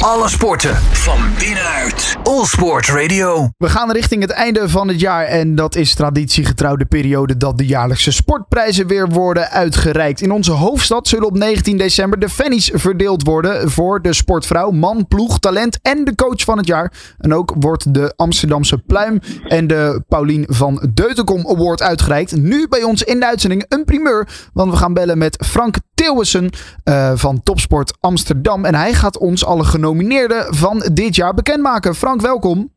Alle sporten van binnenuit. All Sport Radio. We gaan richting het einde van het jaar en dat is traditiegetrouw de periode dat de jaarlijkse sportprijzen weer worden uitgereikt. In onze hoofdstad zullen op 19 december de Fannies verdeeld worden voor de sportvrouw, man, ploeg, talent en de coach van het jaar. En ook wordt de Amsterdamse Pluim en de Paulien van Deutenkom Award uitgereikt. Nu bij ons in de uitzending een primeur, want we gaan bellen met Frank Theeuwissen uh, van Topsport Amsterdam. En hij gaat ons alle genomineerden van dit jaar bekendmaken. Frank, welkom.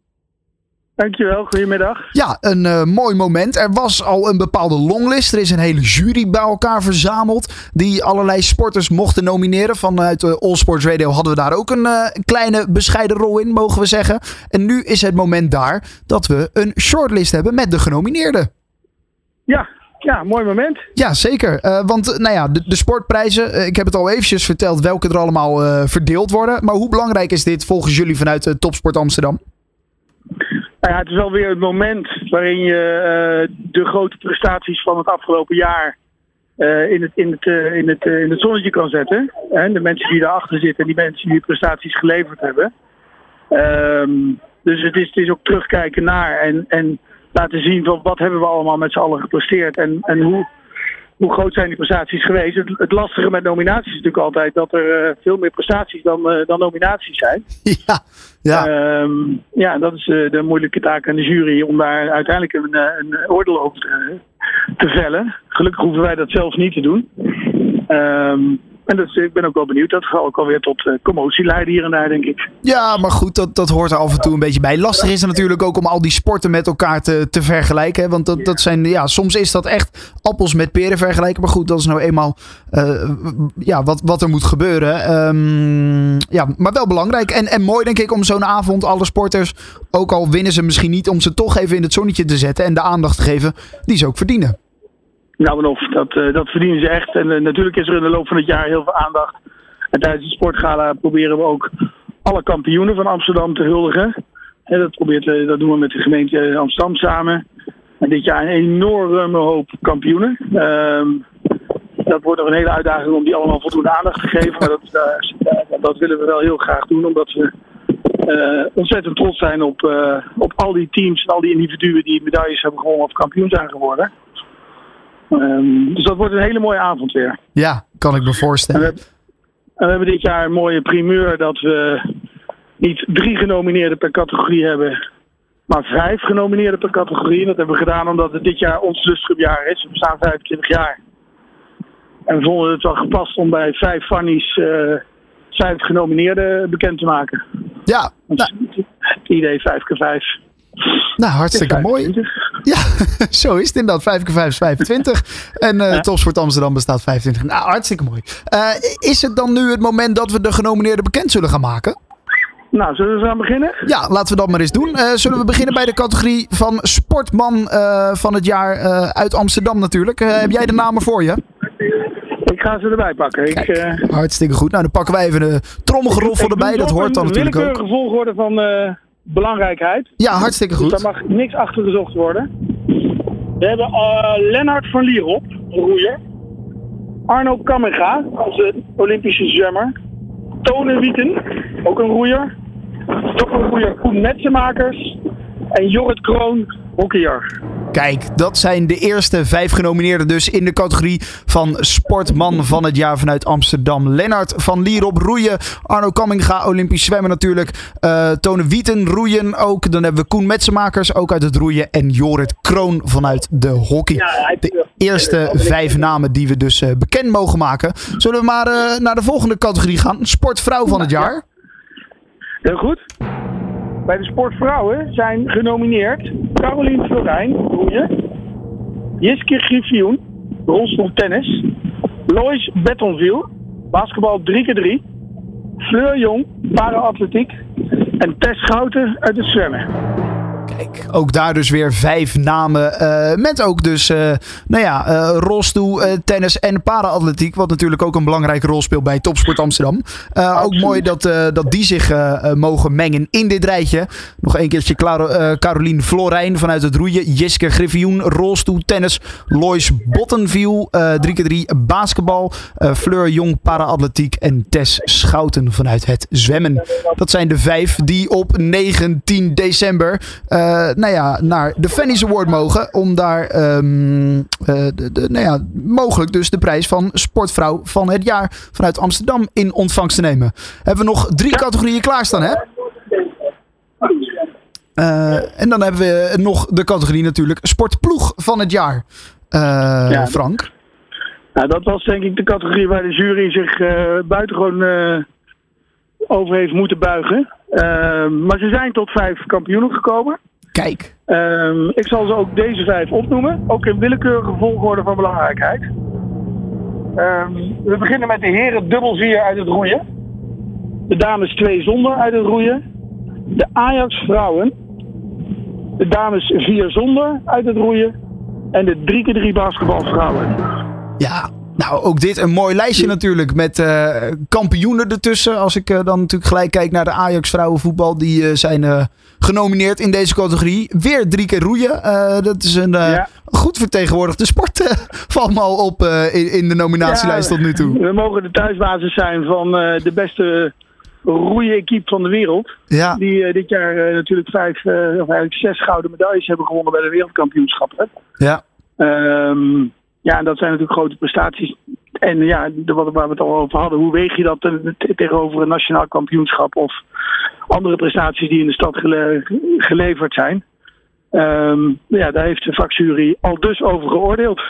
Dankjewel, goedemiddag. Ja, een uh, mooi moment. Er was al een bepaalde longlist. Er is een hele jury bij elkaar verzameld. Die allerlei sporters mochten nomineren. Vanuit uh, All Sports Radio hadden we daar ook een uh, kleine bescheiden rol in, mogen we zeggen. En nu is het moment daar dat we een shortlist hebben met de genomineerden. Ja, ja, mooi moment. Ja, zeker. Uh, want nou ja, de, de sportprijzen, uh, ik heb het al eventjes verteld welke er allemaal uh, verdeeld worden. Maar hoe belangrijk is dit volgens jullie vanuit Topsport Amsterdam? Nou ja, het is alweer het moment waarin je de grote prestaties van het afgelopen jaar in, het, in, het, in, het, in het zonnetje kan zetten. En de mensen die daarachter zitten, die mensen die prestaties geleverd hebben. Um, dus het is, het is ook terugkijken naar en, en laten zien van wat hebben we allemaal met z'n allen gepresteerd en, en hoe, hoe groot zijn die prestaties geweest. Het, het lastige met nominaties is natuurlijk altijd dat er uh, veel meer prestaties dan, uh, dan nominaties zijn. Ja, ja. Um, ja dat is uh, de moeilijke taak aan de jury om daar uiteindelijk een, een oordeel over te, te, vellen. Gelukkig hoeven wij dat zelf niet te doen. Um, en dat, ik ben ook wel benieuwd. Dat gaat ook alweer tot uh, commotie leiden hier en daar, denk ik. Ja, maar goed, dat, dat hoort er af en toe een beetje bij. Lastig is het natuurlijk ook om al die sporten met elkaar te, te vergelijken. Hè? Want dat, dat zijn, ja, soms is dat echt appels met peren vergelijken. Maar goed, dat is nou eenmaal uh, ja, wat, wat er moet gebeuren. Um, ja, maar wel belangrijk. En, en mooi, denk ik, om zo'n avond alle sporters, ook al winnen ze misschien niet, om ze toch even in het zonnetje te zetten en de aandacht te geven die ze ook verdienen. Nou en of, dat, uh, dat verdienen ze echt. En uh, natuurlijk is er in de loop van het jaar heel veel aandacht. En tijdens de sportgala proberen we ook alle kampioenen van Amsterdam te huldigen. En dat, probeert, uh, dat doen we met de gemeente Amsterdam samen. En dit jaar een enorme hoop kampioenen. Ehm, dat wordt nog een hele uitdaging om die allemaal voldoende aandacht te geven. Maar dat, dat willen we wel heel graag doen, omdat we ontzettend trots zijn op, op al die teams en al die individuen die medailles hebben gewonnen of kampioen zijn geworden. Um, dus dat wordt een hele mooie avond weer. Ja, kan ik me voorstellen. En we, en we hebben dit jaar een mooie primeur dat we niet drie genomineerden per categorie hebben, maar vijf genomineerden per categorie. En dat hebben we gedaan omdat het dit jaar ons lustgrupjaar is. We bestaan 25 jaar. En we vonden het wel gepast om bij vijf fannies uh, vijf genomineerden bekend te maken. Ja. Nou. Het idee 5 keer 5. Nou, hartstikke mooi. Ja, zo is het inderdaad. 5 keer 5 is 25. En uh, ja. Topsport Amsterdam bestaat 25. Nou, hartstikke mooi. Uh, is het dan nu het moment dat we de genomineerden bekend zullen gaan maken? Nou, zullen we gaan beginnen? Ja, laten we dat maar eens doen. Uh, zullen we beginnen bij de categorie van sportman van het jaar uit Amsterdam natuurlijk. heb jij de namen voor je? Ik ga ze erbij pakken. Kijk, ik, hartstikke goed. Nou, dan pakken wij even de trommelgeroffel erbij. Dat hoort dan natuurlijk ook. Een volgorde van belangrijkheid. Ja, hartstikke goed. Dus daar mag niks achter gezocht worden. We hebben uh, Lennart van Lierop, een roeier. Arno Kamega, onze Olympische zwemmer. Tone Wieten, ook een roeier. Toch een roeier Koen Metsenmakers. En Jorrit Kroon, hockeyer. Kijk, dat zijn de eerste vijf genomineerden dus in de categorie van Sportman van het jaar vanuit Amsterdam. Lennart van Lierop roeien, Arno Kamminga Olympisch zwemmen natuurlijk, uh, Tone Wieten roeien ook. Dan hebben we Koen Metsenmakers ook uit het roeien en Jorrit Kroon vanuit de hockey. De eerste vijf namen die we dus bekend mogen maken. Zullen we maar uh, naar de volgende categorie gaan? Sportvrouw van het jaar. Heel goed. Bij de sportvrouwen zijn genomineerd Carolien Florijn, roeien. Jiske Griffioen, rolstoel tennis. Lois Bettonville, basketbal 3x3. Fleur Jong, para-atletiek. En Tess Schouten uit het zwemmen. Kijk, ook daar dus weer vijf namen. Uh, met ook dus, uh, nou ja, uh, rolstoel, tennis en para-atletiek. Wat natuurlijk ook een belangrijke rol speelt bij Topsport Amsterdam. ook mooi dat, dat die zich mogen mengen in dit rijtje. Nog een keertje Claro, Carolien Florijn vanuit het roeien. Jiske Griffioen, rolstoel, tennis. Lois Bottenviel, 3x3 basketbal. Fleur Jong, para-atletiek. En Tess Schouten vanuit het zwemmen. Dat zijn de vijf die op 19 december nou ja, naar de Fanny's Award mogen. Om daar um, de, de, nou ja, mogelijk dus de prijs van sportvrouw van het jaar vanuit Amsterdam in ontvangst te nemen. Hebben we nog drie categorieën klaarstaan, hè? Uh, en dan hebben we nog de categorie natuurlijk sportploeg van het jaar. Uh, ja. Frank? Nou, dat was denk ik de categorie waar de jury zich uh, buitengewoon over heeft moeten buigen. Maar ze zijn tot vijf kampioenen gekomen. Kijk. Um, ik zal ze ook deze vijf opnoemen. Ook in willekeurige volgorde van belangrijkheid. Um, we beginnen met de heren dubbel vier uit het roeien. De dames twee zonder uit het roeien. De Ajax vrouwen. De dames vier zonder uit het roeien. En de 3x3 basketbalvrouwen. Ja, nou, ook dit een mooi lijstje natuurlijk met uh, kampioenen ertussen. Als ik uh, dan natuurlijk gelijk kijk naar de Ajax vrouwenvoetbal. Die uh, zijn genomineerd in deze categorie. Weer drie keer roeien. dat is een ja. goed vertegenwoordigde sport. valt me al op in, in, de nominatielijst ja, tot nu toe. We mogen de thuisbasis zijn van de beste roeien-equipe van de wereld. Ja. Die dit jaar natuurlijk vijf, of eigenlijk zes gouden medailles hebben gewonnen bij de wereldkampioenschappen. Ja. Um, ja, en dat zijn natuurlijk grote prestaties. En ja, waar we het al over hadden, hoe weeg je dat tegenover een nationaal kampioenschap of andere prestaties die in de stad gele geleverd zijn? Um, ja, daar heeft de vakjury al dus over geoordeeld.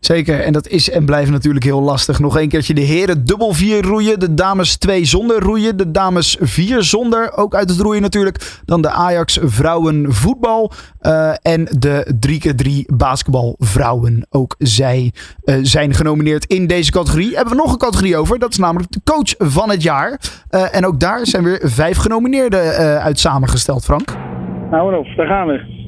Zeker, en dat is en blijft natuurlijk heel lastig. Nog een keertje de heren dubbel vier roeien. De dames twee zonder roeien. De dames vier zonder, ook uit het roeien natuurlijk. Dan de Ajax vrouwen voetbal. Uh, en de 3x3 basketbal vrouwen. Ook zij uh, zijn genomineerd in deze categorie. Hebben we nog een categorie over. Dat is namelijk de coach van het jaar. Uh, en ook daar zijn weer vijf genomineerden uit samengesteld, Frank. Nou, daar gaan we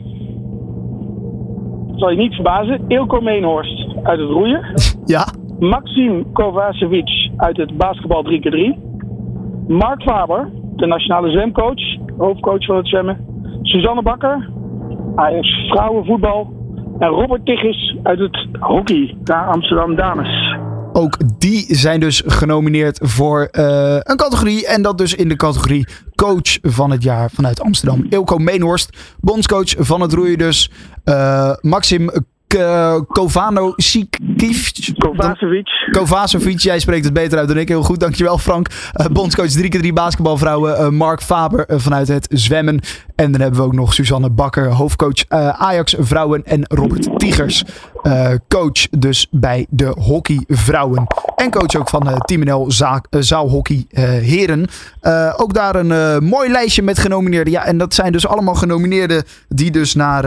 zal je niet verbazen, Ilko Meenhorst uit het roeien. Ja. Maxim Kovacevic uit het basketbal 3x3. Mark Faber, de nationale zwemcoach, hoofdcoach van het zwemmen. Suzanne Bakker, Ajax vrouwenvoetbal. En Robert Tigges uit het hockey, naar Amsterdam Dames. Ook die zijn dus genomineerd voor uh, een categorie. En dat dus in de categorie coach van het jaar vanuit Amsterdam. Ilko Meenhorst, bondscoach van het roeien dus. Uh, Maxim uh, Kovano Sikic. Kovacevic. Kovacevic, jij spreekt het beter uit dan ik. Heel goed, dankjewel Frank. Uh, bondscoach 3x3 basketbalvrouwen. Uh, Mark Faber vanuit het zwemmen. En dan hebben we ook nog Suzanne Bakker, hoofdcoach Ajax vrouwen. En Robert Tigers, coach dus bij de hockeyvrouwen. En coach ook van Team NL zaalhockey heren. ook daar een mooi lijstje met genomineerden. Ja, en dat zijn dus allemaal genomineerden die dus naar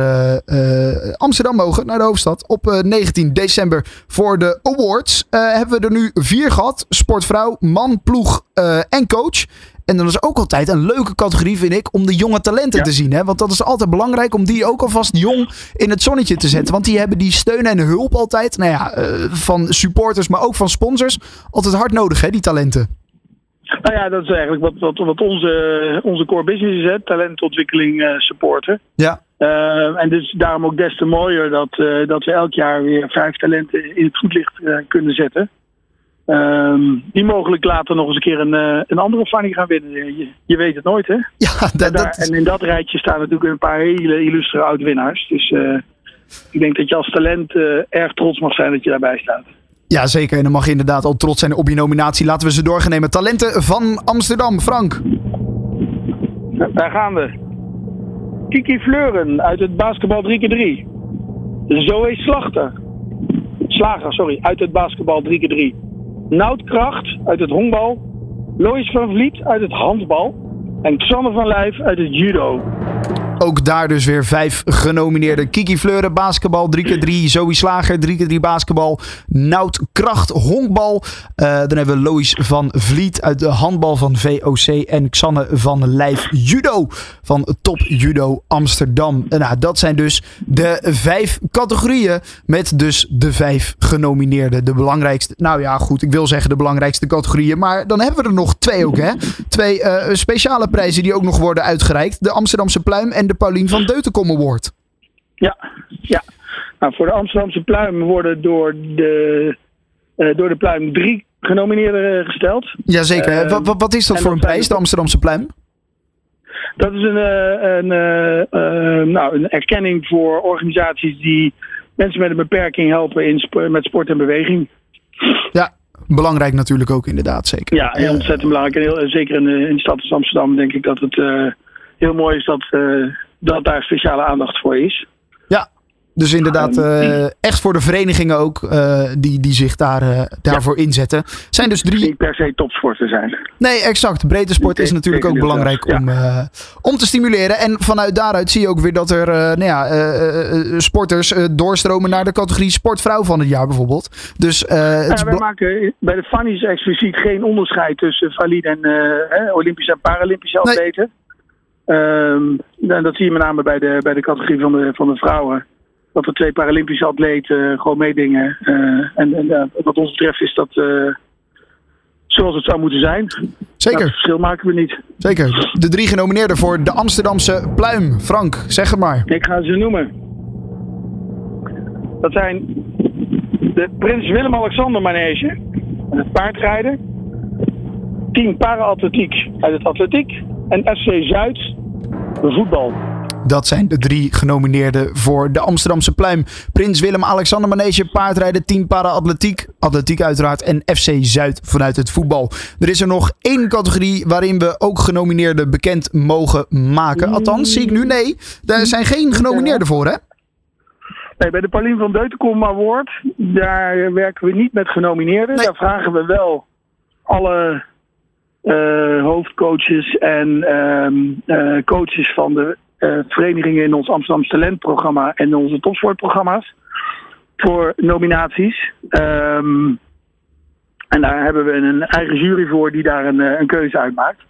Amsterdam mogen. Naar de hoofdstad. Op 19 december voor de awards. hebben we er nu vier gehad. Sportvrouw, man, ploeg en coach. En dan is ook altijd een leuke categorie, vind ik, om de jonge talenten te zien. Hè? Want dat is altijd belangrijk om die ook alvast jong in het zonnetje te zetten. Want die hebben die steun en hulp altijd. Nou ja, van supporters, maar ook van sponsors. Altijd hard nodig, hè, die talenten. Nou ja, dat is eigenlijk wat, wat, wat onze, onze core business is, hè? talentontwikkeling uh, supporten. Ja. Uh, en dus daarom ook des te mooier dat, dat we elk jaar weer vijf talenten in het voetlicht kunnen zetten. Um, die mogelijk later nog eens een keer een, een andere fanny gaan winnen. Je, je, weet het nooit, hè? Ja, dat, en, daar, en, in dat rijtje staan natuurlijk een paar hele illustre oud-winnaars. Dus ik denk dat je als talent erg trots mag zijn dat je daarbij staat. Ja, zeker. En dan mag je inderdaad al trots zijn op je nominatie. Laten we ze doorgenemen. Talenten van Amsterdam. Frank. Daar gaan we. Kiki Fleuren uit het basketbal 3x3. Zoe Slachter. Slager, sorry. Uit het basketbal 3x3. Nout Kracht uit het honkbal. Lois van Vliet uit het handbal. En Xander van Lijf uit het judo. Ook daar dus weer vijf genomineerden. Kiki Fleuren, basketbal, 3x3. Zoe Slager, 3x3 basketbal. Nout Kracht, honkbal. Uh, dan hebben we Lois van Vliet uit de handbal van VOC. En Xanne van Lijf judo van Top Judo Amsterdam. En nou, dat zijn dus de vijf categorieën met dus de vijf genomineerden. De belangrijkste, nou ja goed, ik wil zeggen de belangrijkste categorieën. Maar dan hebben we er nog twee ook hè. Twee uh, speciale prijzen die ook nog worden uitgereikt. De Amsterdamse Pluim en de Paulien van Deutenkom Award. Ja, ja. Nou, voor de Amsterdamse Pluim worden door de, uh, door de Pluim drie genomineerden gesteld. Jazeker. Uh, wat, wat is dat voor een prijs, de Amsterdamse Pluim? Dat is een, een, een, nou, een erkenning voor organisaties die mensen met een beperking helpen in met sport en beweging. Ja, belangrijk natuurlijk ook inderdaad, zeker. Ja, heel ontzettend belangrijk. En heel, zeker in, in de stad Amsterdam denk ik dat het uh, heel mooi is dat, uh, dat daar speciale aandacht voor is. Ja, dus inderdaad, uh, echt voor de verenigingen ook, uh, die, die zich daar, uh, daarvoor ja. inzetten. Zijn dus drie. Niet per se topsporten zijn. Nee, exact. Breedte sport is natuurlijk ook belangrijk om, ja. om te stimuleren. En vanuit daaruit zie je ook weer dat er nou ja, sporters doorstromen naar de categorie sportvrouw van het jaar bijvoorbeeld. Dus, ja, wij maken bij de Fanny's expliciet geen onderscheid tussen valide en Olympische en Paralympische atleten. Nee. Um, dat zie je met name bij de, bij de categorie van de, van de vrouwen dat er twee Paralympische atleten gewoon meedingen. Uh, en, en uh, wat ons betreft is dat zoals het zou moeten zijn. Zeker. Dat verschil maken we niet. Zeker. De drie genomineerden voor de Amsterdamse pluim. Frank, zeg het maar. Ik ga ze noemen. Dat zijn de Prins Willem-Alexander Manege. Het paardrijden. Team Para-atletiek uit het atletiek. En FC Zuid, voetbal. Dat zijn de drie genomineerden voor de Amsterdamse pluim. Prins Willem-Alexander Manege, paardrijden, team para-atletiek, atletiek uiteraard en FC Zuid vanuit het voetbal. Er is er nog één categorie waarin we ook genomineerden bekend mogen maken. Althans, zie ik nu nee, daar zijn geen genomineerden voor hè? Nee, bij de Paulien van Deutenkom Award, daar werken we niet met genomineerden. Nee. Daar vragen we wel alle hoofdcoaches en uh, uh, coaches van de uh, verenigingen in ons Amsterdamse talentprogramma en onze topsportprogramma's voor nominaties. Um, en daar hebben we een eigen jury voor die daar een, een keuze uitmaakt.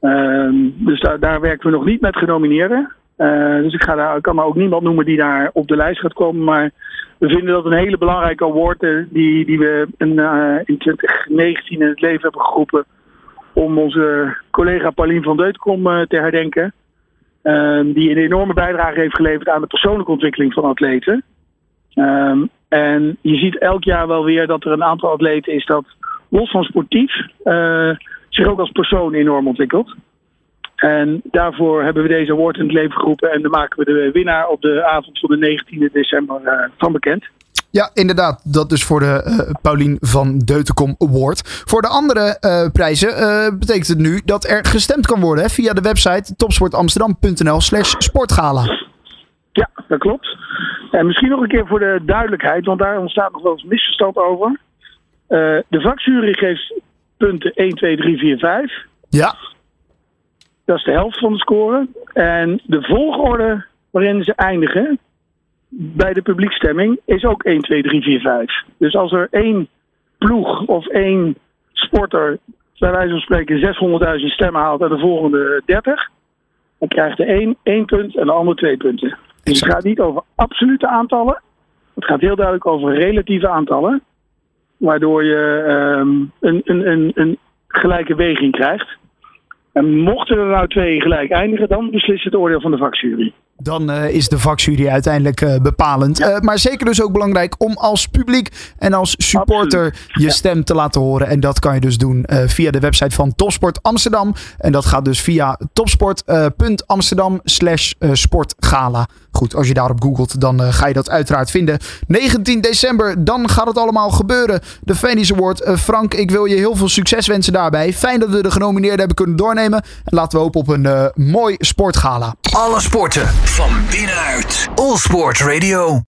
Um, dus daar, daar, werken we nog niet met genomineerden. Dus ik, ga daar, kan er ook niemand noemen die daar op de lijst gaat komen. Maar we vinden dat een hele belangrijke award die, die we in, in 2019 in het leven hebben geroepen. Om onze collega Paulien van Deutkom te herdenken. Um, die een enorme bijdrage heeft geleverd aan de persoonlijke ontwikkeling van atleten. Um, en je ziet elk jaar wel weer dat er een aantal atleten is dat los van sportief uh, zich ook als persoon enorm ontwikkelt. En daarvoor hebben we deze award in het leven geroepen en dan maken we de winnaar op de avond van de 19e december uh, van bekend. Ja, inderdaad. Dat dus voor de uh, Paulien van Deutenkom Award. Voor de andere uh, prijzen uh, betekent het nu dat er gestemd kan worden hè, via de website topsportamsterdam.nl slash sportgala. Ja, dat klopt. En misschien nog een keer voor de duidelijkheid, want daar ontstaat nog wel eens misverstand over. de vakjury geeft punten 1, 2, 3, 4, 5. Ja. Dat is de helft van de score. En de volgorde waarin ze eindigen, bij de publiekstemming is ook 1, 2, 3, 4, 5. Dus als er één ploeg of één sporter, bij wijze van spreken, 600.000 stemmen haalt en de volgende 30, dan krijgt de een één punt en de ander twee punten. Dus het gaat niet over absolute aantallen. Het gaat heel duidelijk over relatieve aantallen. Waardoor je um, een, een, een, een gelijke weging krijgt. En mochten er nou twee gelijk eindigen, dan beslist het oordeel van de vakjury. Dan uh, is de vakjury uiteindelijk uh, bepalend. Ja. Uh, maar zeker dus ook belangrijk om als publiek en als supporter Absoluut. je ja. stem te laten horen. En dat kan je dus doen via de website van Topsport Amsterdam. En dat gaat dus via topsport.amsterdam slash sportgala. Goed, als je daarop googelt, dan ga je dat uiteraard vinden. 19 december, dan gaat het allemaal gebeuren. De Fanny's Award. Frank, ik wil je heel veel succes wensen daarbij. Fijn dat we de genomineerden hebben kunnen doornemen. En laten we hopen op een mooi sportgala. Alle sporten van binnenuit. All Sport Radio.